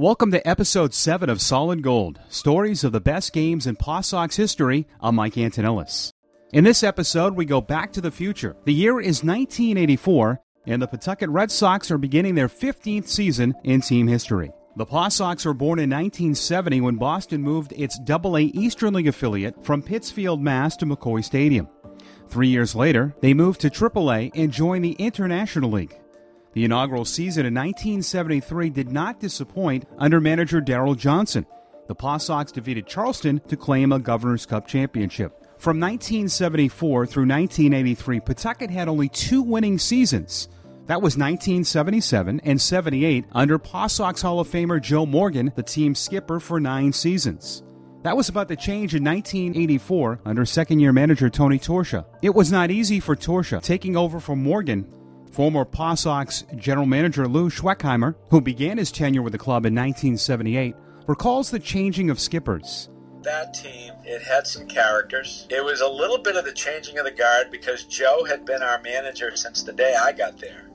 Welcome to episode 7 of Solid Gold Stories of the Best Games in Paw Sox History. I'm Mike Antonellis. In this episode, we go back to the future. The year is 1984, and the Pawtucket Red Sox are beginning their 15th season in team history. The Paw Sox were born in 1970 when Boston moved its AA Eastern League affiliate from Pittsfield, Mass. to McCoy Stadium. Three years later, they moved to AAA and joined the International League. The inaugural season in 1973 did not disappoint under manager Darrell Johnson. The Paw Sox defeated Charleston to claim a Governor's Cup championship. From 1974 through 1983, Pawtucket had only two winning seasons. That was 1977 and 78 under Paw Sox Hall of Famer Joe Morgan, the team's skipper for nine seasons. That was about to change in 1984 under second year manager Tony Torchia. It was not easy for Torchia, taking over from Morgan Former Paw Sox general manager Lou Schwechheimer, who began his tenure with the club in 1978, recalls the changing of skippers. That team, it had some characters. It was a little bit of the changing of the guard because Joe had been our manager since the day I got there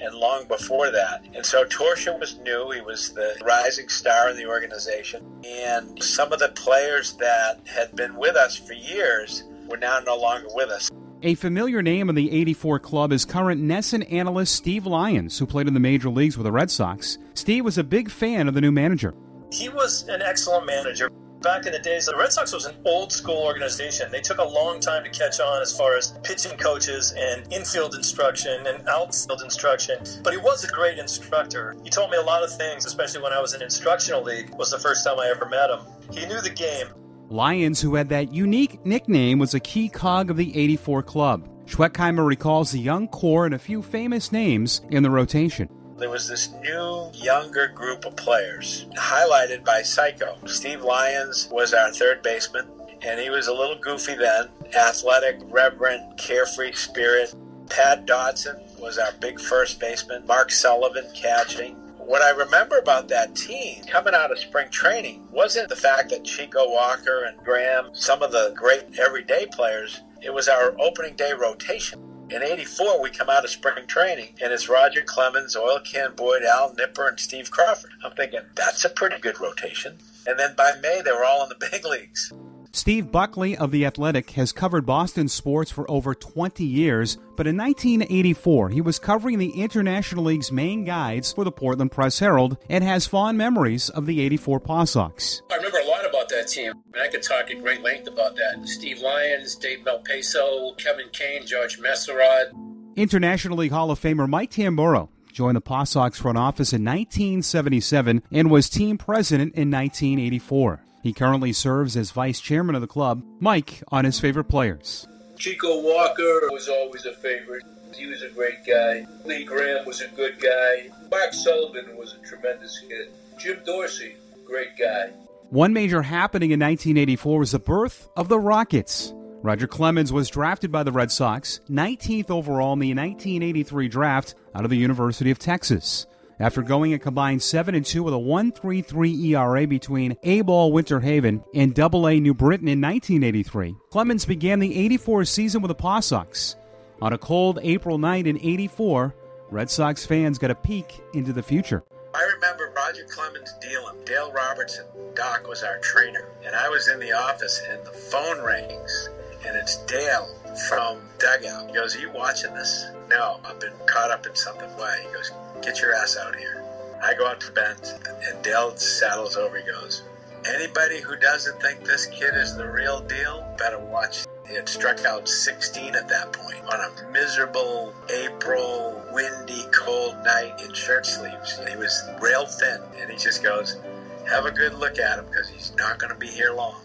and long before that. And so Torchia was new. He was the rising star in the organization. And some of the players that had been with us for years were now no longer with us. A familiar name in the 84 club is current NESN analyst Steve Lyons, who played in the major leagues with the Red Sox. Steve was a big fan of the new manager. He was an excellent manager. Back in the days, the Red Sox was an old school organization. They took a long time to catch on as far as pitching coaches and infield instruction and outfield instruction. But he was a great instructor. He told me a lot of things, especially when I was in instructional league, was the first time I ever met him. He knew the game. Lyons, who had that unique nickname, was a key cog of the 84 club. Schwechheimer recalls the young core and a few famous names in the rotation. There was this new, younger group of players, highlighted by Psycho. Steve Lyons was our third baseman, and he was a little goofy then, athletic, reverent, carefree spirit. Pat Dodson was our big first baseman, Mark Sullivan catching, what I remember about that team coming out of spring training wasn't the fact that Chico Walker and Graham, some of the great everyday players, it was our opening day rotation. In 84, we come out of spring training, and it's Roger Clemens, Oil Can Boyd, Al Nipper, and Steve Crawford. I'm thinking, that's a pretty good rotation. And then by May, they were all in the big leagues. Steve Buckley of The Athletic has covered Boston sports for over 20 years, but in 1984 he was covering the International League's Maine Guides for the Portland Press Herald and has fond memories of the 84 Paw Sox. I remember a lot about that team. I, mean, I could talk at great length about that. Steve Lyons, Dave Malpaso, Kevin Kane, George Mecerod. International League Hall of Famer Mike Tamburro joined the Paw Sox front office in 1977 and was team president in 1984. He currently serves as vice chairman of the club. Mike on his favorite players. Chico Walker was always a favorite. He was a great guy. Lee Graham was a good guy. Mark Sullivan was a tremendous kid. Jim Dorsey, great guy. One major happening in 1984 was the birth of the Rockets. Roger Clemens was drafted by the Red Sox, 19th overall in the 1983 draft out of the University of Texas. After going a combined 7 and 2 with a 1.33 ERA between A Ball Winter Haven and Double A New Britain in 1983, Clemens began the 84 season with the Paw Sox. On a cold April night in 84, Red Sox fans got a peek into the future. I remember Roger Clemens dealing. Dale Robertson, Doc, was our trainer. And I was in the office and the phone rings, and it's Dale from Dugout. He goes, Are you watching this? No, I've been caught up in something. Why? He goes, Get your ass out here. I go out to bench, and Dale saddles over. He goes, Anybody who doesn't think this kid is the real deal better watch. He had struck out 16 at that point on a miserable April, windy, cold night in shirt sleeves. He was rail thin, and he just goes, Have a good look at him because he's not going to be here long.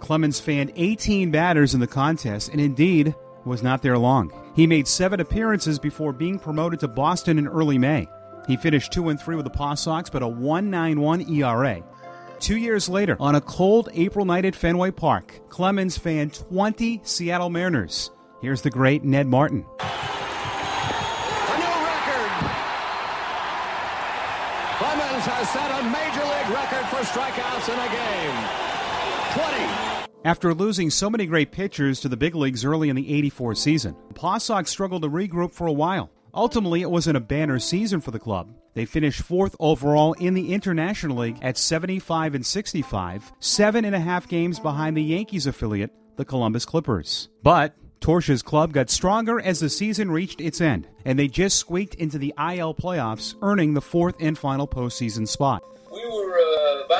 Clemens fanned 18 batters in the contest and indeed was not there long. He made seven appearances before being promoted to Boston in early May. He finished 2 and 3 with the Paw Sox, but a 191 ERA. Two years later, on a cold April night at Fenway Park, Clemens fanned 20 Seattle Mariners. Here's the great Ned Martin. A new record. Clemens has set a major league record for strikeouts in a game 20. After losing so many great pitchers to the big leagues early in the 84 season, Paw Sox struggled to regroup for a while. Ultimately, it wasn't a banner season for the club. They finished fourth overall in the International League at 75 and 65, seven and a half games behind the Yankees affiliate, the Columbus Clippers. But Torchia's club got stronger as the season reached its end, and they just squeaked into the IL playoffs, earning the fourth and final postseason spot.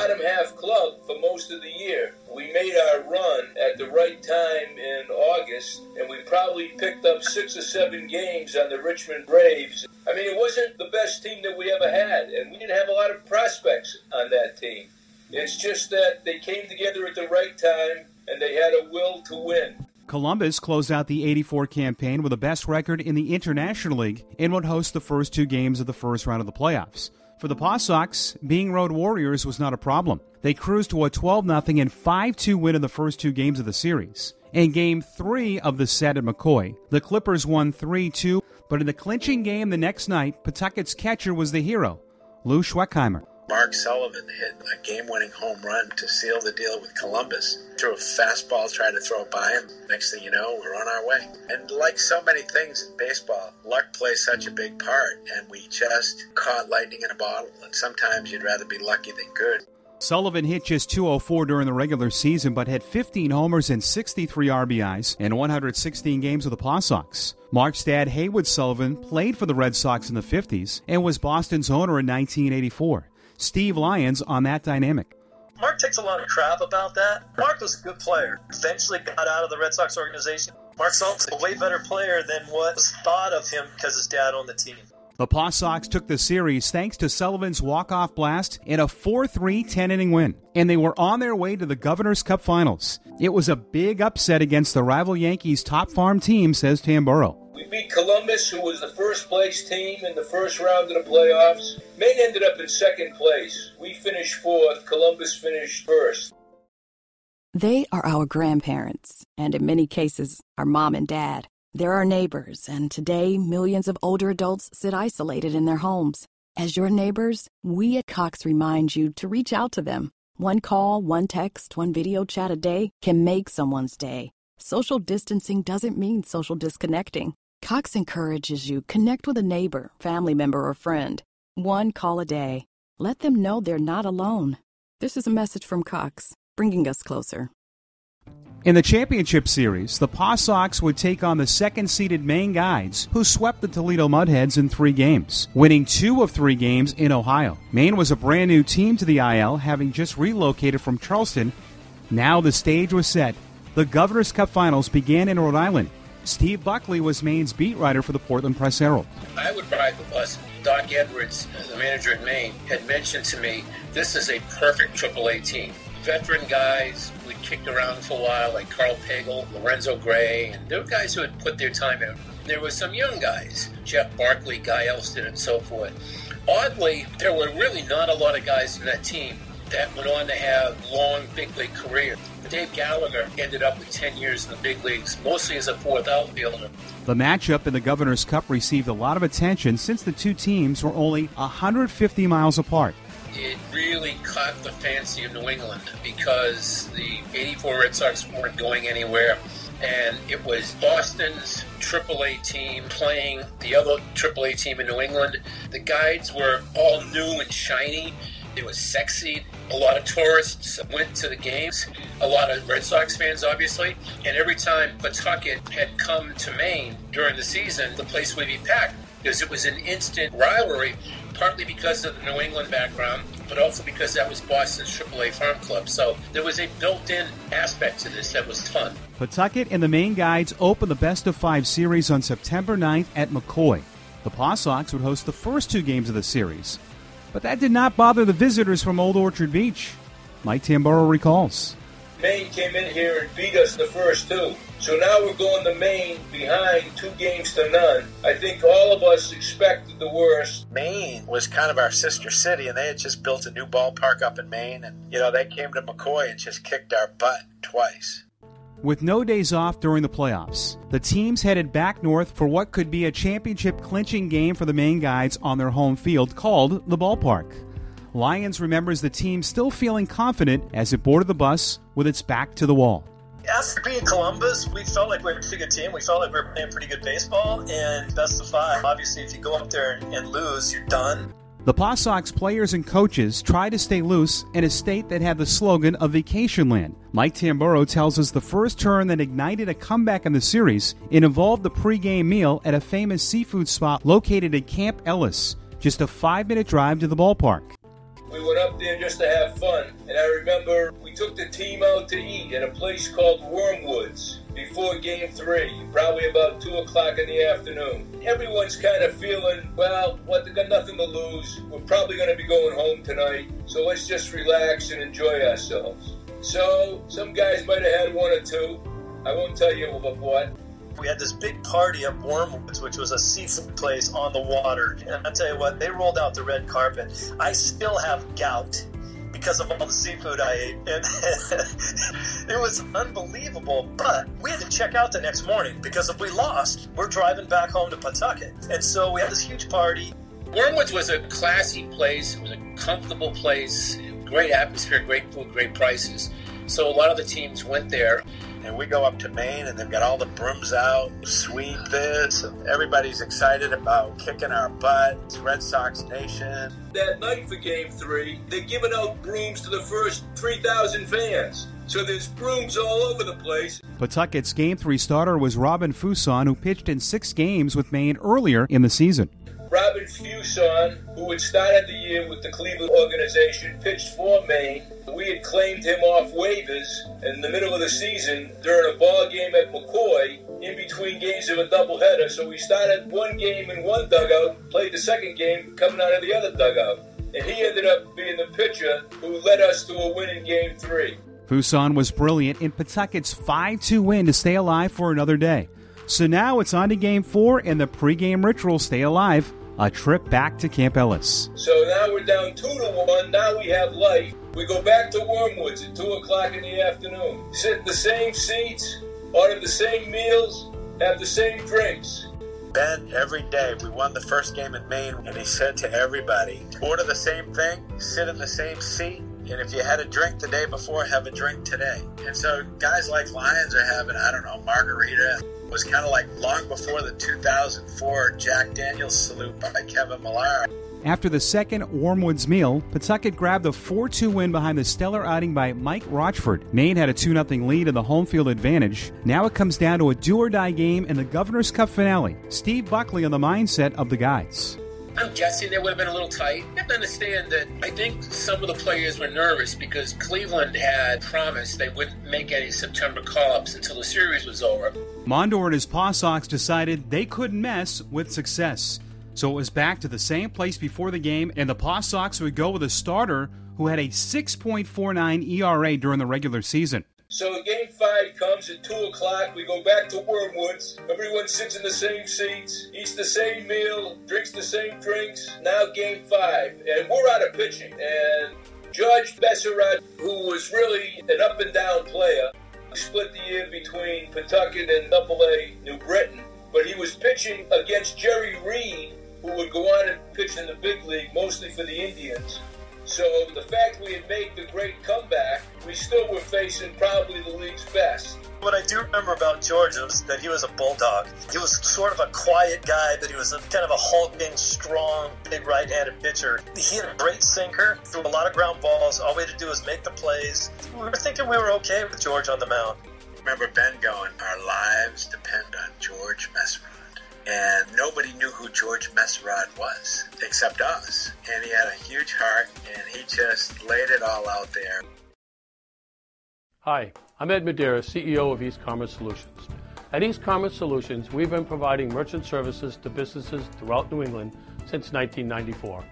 Bottom half club for most of the year. We made our run at the right time in August, and we probably picked up six or seven games on the Richmond Braves. I mean, it wasn't the best team that we ever had, and we didn't have a lot of prospects on that team. It's just that they came together at the right time, and they had a will to win. Columbus closed out the 84 campaign with the best record in the International League and would host the first two games of the first round of the playoffs. For the Paw Sox, being road warriors was not a problem. They cruised to a 12 0 and 5 2 win in the first two games of the series. In game three of the set at McCoy, the Clippers won 3 2, but in the clinching game the next night, Pawtucket's catcher was the hero, Lou Schwechheimer. Mark Sullivan hit a game winning home run to seal the deal with Columbus. Threw a fastball, tried to throw it by him. Next thing you know, we're on our way. And like so many things in baseball, luck plays such a big part, and we just caught lightning in a bottle. And sometimes you'd rather be lucky than good. Sullivan hit just 204 during the regular season, but had 15 homers and 63 RBIs in 116 games with the Paw Sox. Mark's dad, Haywood Sullivan, played for the Red Sox in the 50s and was Boston's owner in 1984. Steve Lyons on that dynamic. Mark takes a lot of crap about that. Mark was a good player. Eventually got out of the Red Sox organization. Mark Sullivan's a way better player than what was thought of him because his dad owned the team. The Paw Sox took the series thanks to Sullivan's walk-off blast in a 4-3 10-inning win, and they were on their way to the Governor's Cup Finals. It was a big upset against the rival Yankees' top farm team, says Tamburro. Beat Columbus, who was the first place team in the first round of the playoffs. Maine ended up in second place. We finished fourth. Columbus finished first. They are our grandparents, and in many cases, our mom and dad. They're our neighbors, and today, millions of older adults sit isolated in their homes. As your neighbors, we at Cox remind you to reach out to them. One call, one text, one video chat a day can make someone's day. Social distancing doesn't mean social disconnecting. Cox encourages you connect with a neighbor, family member, or friend. One call a day. Let them know they're not alone. This is a message from Cox, bringing us closer. In the championship series, the Paw Sox would take on the second seeded Maine Guides, who swept the Toledo Mud Hens in three games, winning two of three games in Ohio. Maine was a brand new team to the IL, having just relocated from Charleston. Now the stage was set. The Governor's Cup Finals began in Rhode Island. Steve Buckley was Maine's beat writer for the Portland Press Herald. I would ride the bus. Doc Edwards, the manager at Maine, had mentioned to me this is a perfect AAA team. Veteran guys we kicked around for a while, like Karl Pagel, Lorenzo Gray, and there were guys who had put their time in. There were some young guys, Jeff Barkley, Guy Elston, and so forth. Oddly, there were really not a lot of guys in that team that went on to have long big league careers. Dave Gallagher ended up with 10 years in the big leagues, mostly as a fourth outfielder. The matchup in the Governor's Cup received a lot of attention since the two teams were only 150 miles apart. It really caught the fancy of New England because the 84 Red Sox weren't going anywhere. And it was Boston's AAA team playing the other AAA team in New England. The guides were all new and shiny. It was sexy. A lot of tourists went to the games. A lot of Red Sox fans, obviously. And every time Pawtucket had come to Maine during the season, the place would be packed because it was an instant rivalry, partly because of the New England background, but also because that was Boston's AAA farm club. So there was a built in aspect to this that was fun. Pawtucket and the Maine Guides open the best of five series on September 9th at McCoy. The Paw Sox would host the first two games of the series. But that did not bother the visitors from Old Orchard Beach. Mike Tamburro recalls. Maine came in here and beat us the first two. So now we're going to Maine behind two games to none. I think all of us expected the worst. Maine was kind of our sister city, and they had just built a new ballpark up in Maine. And, you know, they came to McCoy and just kicked our butt twice. With no days off during the playoffs, the teams headed back north for what could be a championship clinching game for the Maine Guides on their home field called the ballpark. Lyons remembers the team still feeling confident as it boarded the bus with its back to the wall. after being Columbus, we felt like we were a pretty good team. We felt like we were playing pretty good baseball, and best of five. Obviously, if you go up there and, and lose, you're done. The Paw Sox players and coaches try to stay loose in a state that had the slogan of vacation land. Mike Tamburro tells us the first turn that ignited a comeback in the series it involved the pregame meal at a famous seafood spot located at Camp Ellis, just a five minute drive to the ballpark. We went up there just to have fun, and I remember we took the team out to eat at a place called Wormwoods before game three, probably about 2 o'clock in the afternoon. Everyone's kind of feeling, well, what, they got nothing to lose. We're probably going to be going home tonight, so let's just relax and enjoy ourselves. So, some guys might have had one or two. I won't tell you what. We had this big party at Wormwoods, which was a seafood place on the water. And I'll tell you what, they rolled out the red carpet. I still have gout because of all the seafood I ate. And it was unbelievable. But we had to check out the next morning because if we lost, we're driving back home to Pawtucket. And so we had this huge party. Wormwoods was a classy place. It was a comfortable place. Great atmosphere, great food, great prices. So a lot of the teams went there. And we go up to Maine and they've got all the brooms out, sweep this. And everybody's excited about kicking our butt. It's Red Sox Nation. That night for game three, they're giving out brooms to the first 3,000 fans. So there's brooms all over the place. Pawtucket's Game 3 starter was Robin Fuson, who pitched in six games with Maine earlier in the season. Robin Fuson, who had started the year with the Cleveland organization, pitched for Maine. We had claimed him off waivers in the middle of the season during a ball game at McCoy in between games of a doubleheader. So we started one game in one dugout, played the second game coming out of the other dugout. And he ended up being the pitcher who led us to a win in game three. Fuson was brilliant in Pawtucket's 5 2 win to stay alive for another day. So now it's on to game four and the pregame ritual Stay Alive a trip back to Camp Ellis. So now we're down two to one. Now we have life. We go back to Wormwoods at two o'clock in the afternoon. Sit in the same seats, order the same meals, have the same drinks. Ben, every day, we won the first game in Maine, and he said to everybody, order the same thing, sit in the same seat, and if you had a drink the day before, have a drink today. And so guys like Lyons are having, I don't know, margarita. It was kind of like long before the 2004 Jack Daniels salute by Kevin Millar. After the second Wormwoods meal, Pawtucket grabbed a 4 2 win behind the stellar outing by Mike Rochford. Maine had a 2 0 lead in the home field advantage. Now it comes down to a do or die game in the Governor's Cup finale. Steve Buckley on the mindset of the guys. I'm guessing they would have been a little tight. You have to understand that I think some of the players were nervous because Cleveland had promised they wouldn't make any September call ups until the series was over. Mondor and his Paw Sox decided they couldn't mess with success. So it was back to the same place before the game, and the Paw Sox would go with a starter who had a 6.49 ERA during the regular season. So game five comes at 2 o'clock. We go back to Wormwoods. Everyone sits in the same seats, eats the same meal, drinks the same drinks. Now game five. And we're out of pitching. And George Mecerod, who was really an up and down player, split the year between Pawtucket and AA New Britain. But he was pitching against Jerry Reed, who would go on and pitch in the big league, mostly for the Indians. So the fact we had made the great comeback, we still were facing probably the league's best. What I do remember about George was that he was a bulldog. He was sort of a quiet guy, but he was a, kind of a hulking, strong, big right-handed pitcher. He had a great sinker, threw a lot of ground balls. All we had to do was make the plays. We were thinking we were okay with George on the mound. Remember Ben going, our lives depend on George Mecerod. And nobody knew who George Mecerod was except us. And he had a huge heart and he just laid it all out there. Hi, I'm Ed Madeira, CEO of East Commerce Solutions. At East Commerce Solutions, we've been providing merchant services to businesses throughout New England since 1994.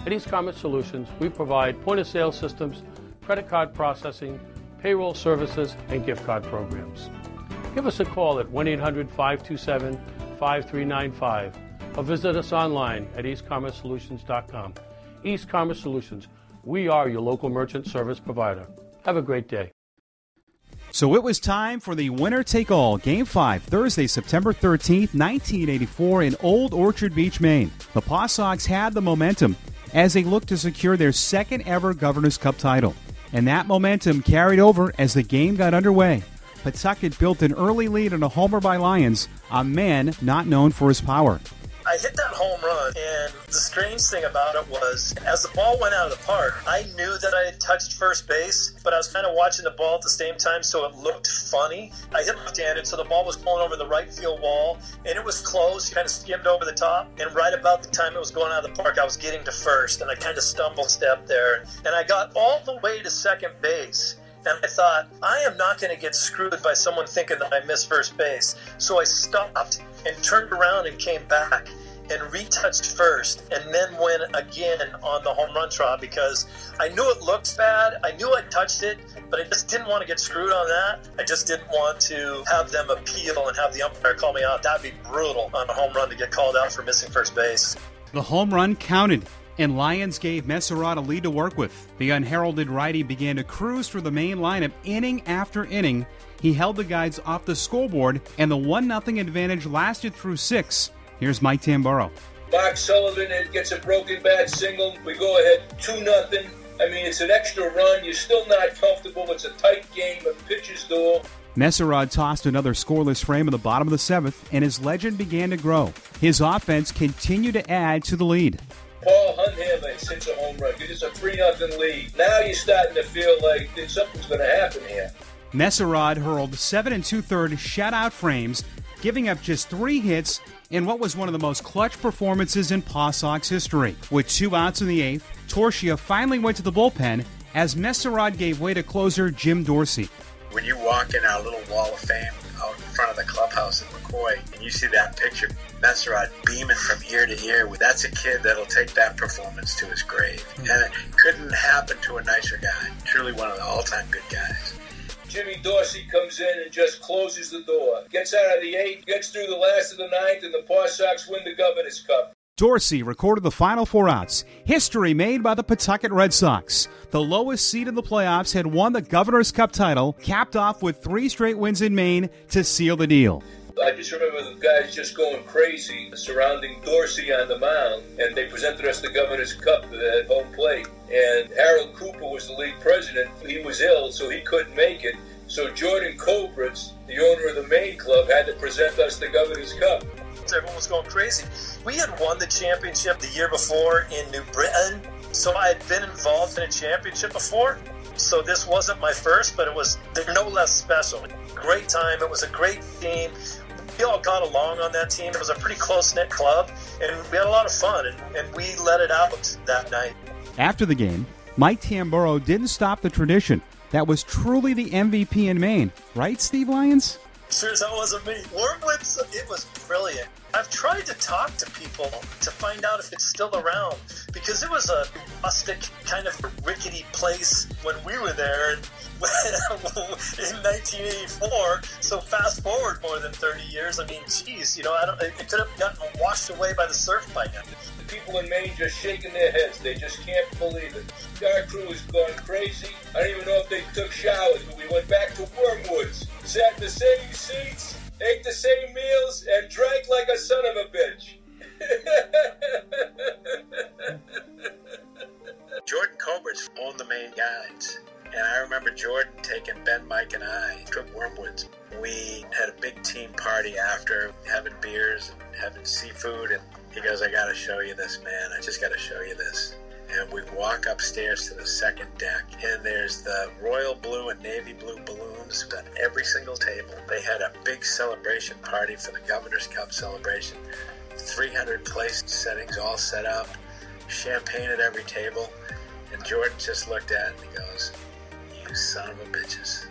At East Commerce Solutions, we provide point of sale systems, credit card processing, payroll services, and gift card programs. Give us a call at 1 800 527 5395 or visit us online at eastcommercesolutions.com. East Commerce Solutions, we are your local merchant service provider. Have a great day. So it was time for the winner take all Game 5, Thursday, September 13th, 1984, in Old Orchard Beach, Maine. The Paw Sox had the momentum as they looked to secure their second ever Governor's Cup title. And that momentum carried over as the game got underway. Pawtucket built an early lead on a homer by Lyons, a man not known for his power. I hit that home run, and the strange thing about it was, as the ball went out of the park, I knew that I had touched first base, but I was kind of watching the ball at the same time, so it looked funny. I hit left-handed, so the ball was going over the right field wall, and it was close, kind of skimmed over the top, and right about the time it was going out of the park, I was getting to first, and I kind of stumble stepped there, and I got all the way to second base. And I thought, I am not going to get screwed by someone thinking that I missed first base. So I stopped and turned around and came back and retouched first and then went again on the home run trot because I knew it looked bad. I knew I touched it, but I just didn't want to get screwed on that. I just didn't want to have them appeal and have the umpire call me out. That'd be brutal on a home run to get called out for missing first base. The home run counted and Lyons gave Mecerod a lead to work with. The unheralded righty began to cruise through the Maine lineup inning after inning. He held the guys off the scoreboard, and the 1 0 advantage lasted through six. Here's Mike Tamburro. Mark Sullivan gets a broken bat single. We go ahead 2 nothing. I mean, it's an extra run. You're still not comfortable. It's a tight game. A pitcher's duel. Mecerod tossed another scoreless frame in the bottom of the seventh, and his legend began to grow. His offense continued to add to the lead. Paul Hundhammer hits a home run. It's a 3 0 lead. Now you're starting to feel like something's going to happen here. Mecerod hurled seven and two thirds shutout frames, giving up just three hits in what was one of the most clutch performances in Paw Sox history. With two outs in the eighth, Torchia finally went to the bullpen as Mecerod gave way to closer Jim Dorsey. When you walk in our little wall of fame out in front of the clubhouse in McCoy, and you see that picture, Mecerod beaming from ear to ear, that's a kid that'll take that performance to his grave. Hmm. And it couldn't happen to a nicer guy. Truly one of the all-time good guys. Jimmy Dorsey comes in and just closes the door. Gets out of the eighth, gets through the last of the ninth, and the Paw Sox win the Governor's Cup. Dorsey recorded the final four outs. History made by the Pawtucket Red Sox. The lowest seed in the playoffs had won the Governor's Cup title, capped off with three straight wins in Maine to seal the deal. I just remember the guys just going crazy surrounding Dorsey on the mound, and they presented us the Governor's Cup at home plate. And Harold Cooper was the league president. He was ill, so he couldn't make it. So Jordan Kobritz, the owner of the Maine club, had to present us the Governor's Cup. Everyone was going crazy. We had won the championship the year before in New Britain, so I had been involved in a championship before. So this wasn't my first, but it was no less special. Great time. It was a great team we all got along on that team. It was a pretty close knit club, and we had a lot of fun, and, and we let it out that night. After the game, Mike Tamburro didn't stop the tradition. That was truly the MVP in Maine, right, Steve Lyons? Sure that wasn't me. Wormwood, it was brilliant. I've tried to talk to people to find out if it's still around because it was a rustic, kind of rickety place when we were there in 1984. So fast forward more than 30 years. I mean, geez, you know. It could have gotten washed away by the surf by now. The people in Maine just shaking their heads. They just can't believe it. Our crew is going crazy. I don't even know if they took showers, but we went back to Wormwoods, sat in the same seats, ate the same meals, and drank like a son of a bitch. Jordan Kobritz on the Maine Guides. And I remember Jordan taking Ben, Mike, and I to Wormwoods. We had a big team party after, having beers and having seafood. And he goes, I got to show you this, man. I just got to show you this. And we walk upstairs to the second deck, and there's the royal blue and navy blue balloons on every single table. They had a big celebration party for the Governor's Cup celebration. 300 place settings all set up, champagne at every table. And Jordan just looked at it and he goes, You son of a bitches.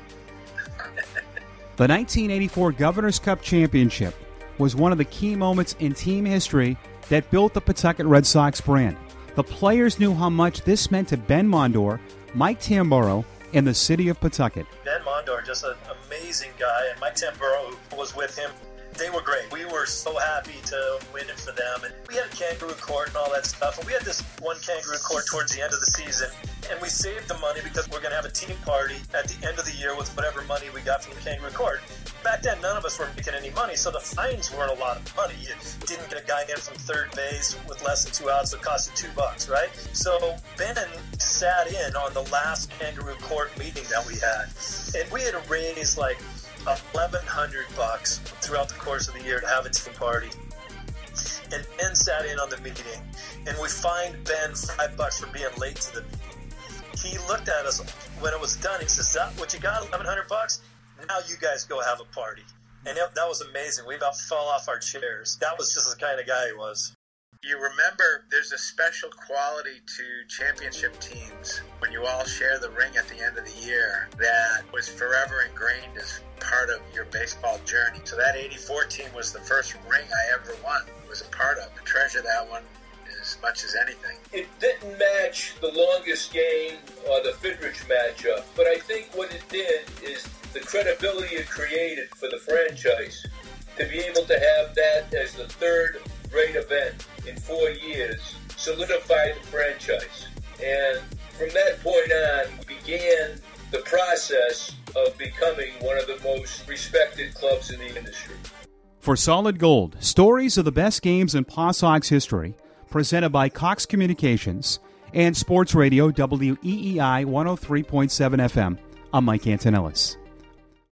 the 1984 Governor's Cup Championship was one of the key moments in team history that built the Pawtucket Red Sox brand. The players knew how much this meant to Ben Mondor, Mike Tamburro, and the city of Pawtucket. Ben Mondor, just an amazing guy, and Mike Tamburro, who was with him, they were great. We were so happy to win it for them. And we had a kangaroo court and all that stuff. And we had this one kangaroo court towards the end of the season. And we saved the money because we're going to have a team party at the end of the year with whatever money we got from the kangaroo court. Back then, none of us were making any money, so the fines weren't a lot of money. You didn't get a guy in from third base with less than two outs, it cost you two bucks, right? So Ben and sat in on the last kangaroo court meeting that we had, and we had raised like 1100 bucks throughout the course of the year to have a team party. And Ben sat in on the meeting, and we fined Ben five bucks for being late to the meeting. He looked at us when it was done. He says, "That what you got? 1100 bucks? Now you guys go have a party." And it, that was amazing. We about fell off our chairs. That was just the kind of guy he was. You remember there's a special quality to championship teams when you all share the ring at the end of the year that was forever ingrained as part of your baseball journey. So that 84 team was the first ring I ever won, was a part of. I treasure that one as much as anything. It didn't match the longest game or the Fidrych matchup, but I think what it did is the credibility it created for the franchise to be able to have that as the third great event in four years solidified the franchise. And from that point on, we began the process of becoming one of the most respected clubs in the industry. For Solid Gold, stories of the best games in Paw Sox history, presented by Cox Communications and Sports Radio WEEI 103.7 FM. I'm Mike Antonellis.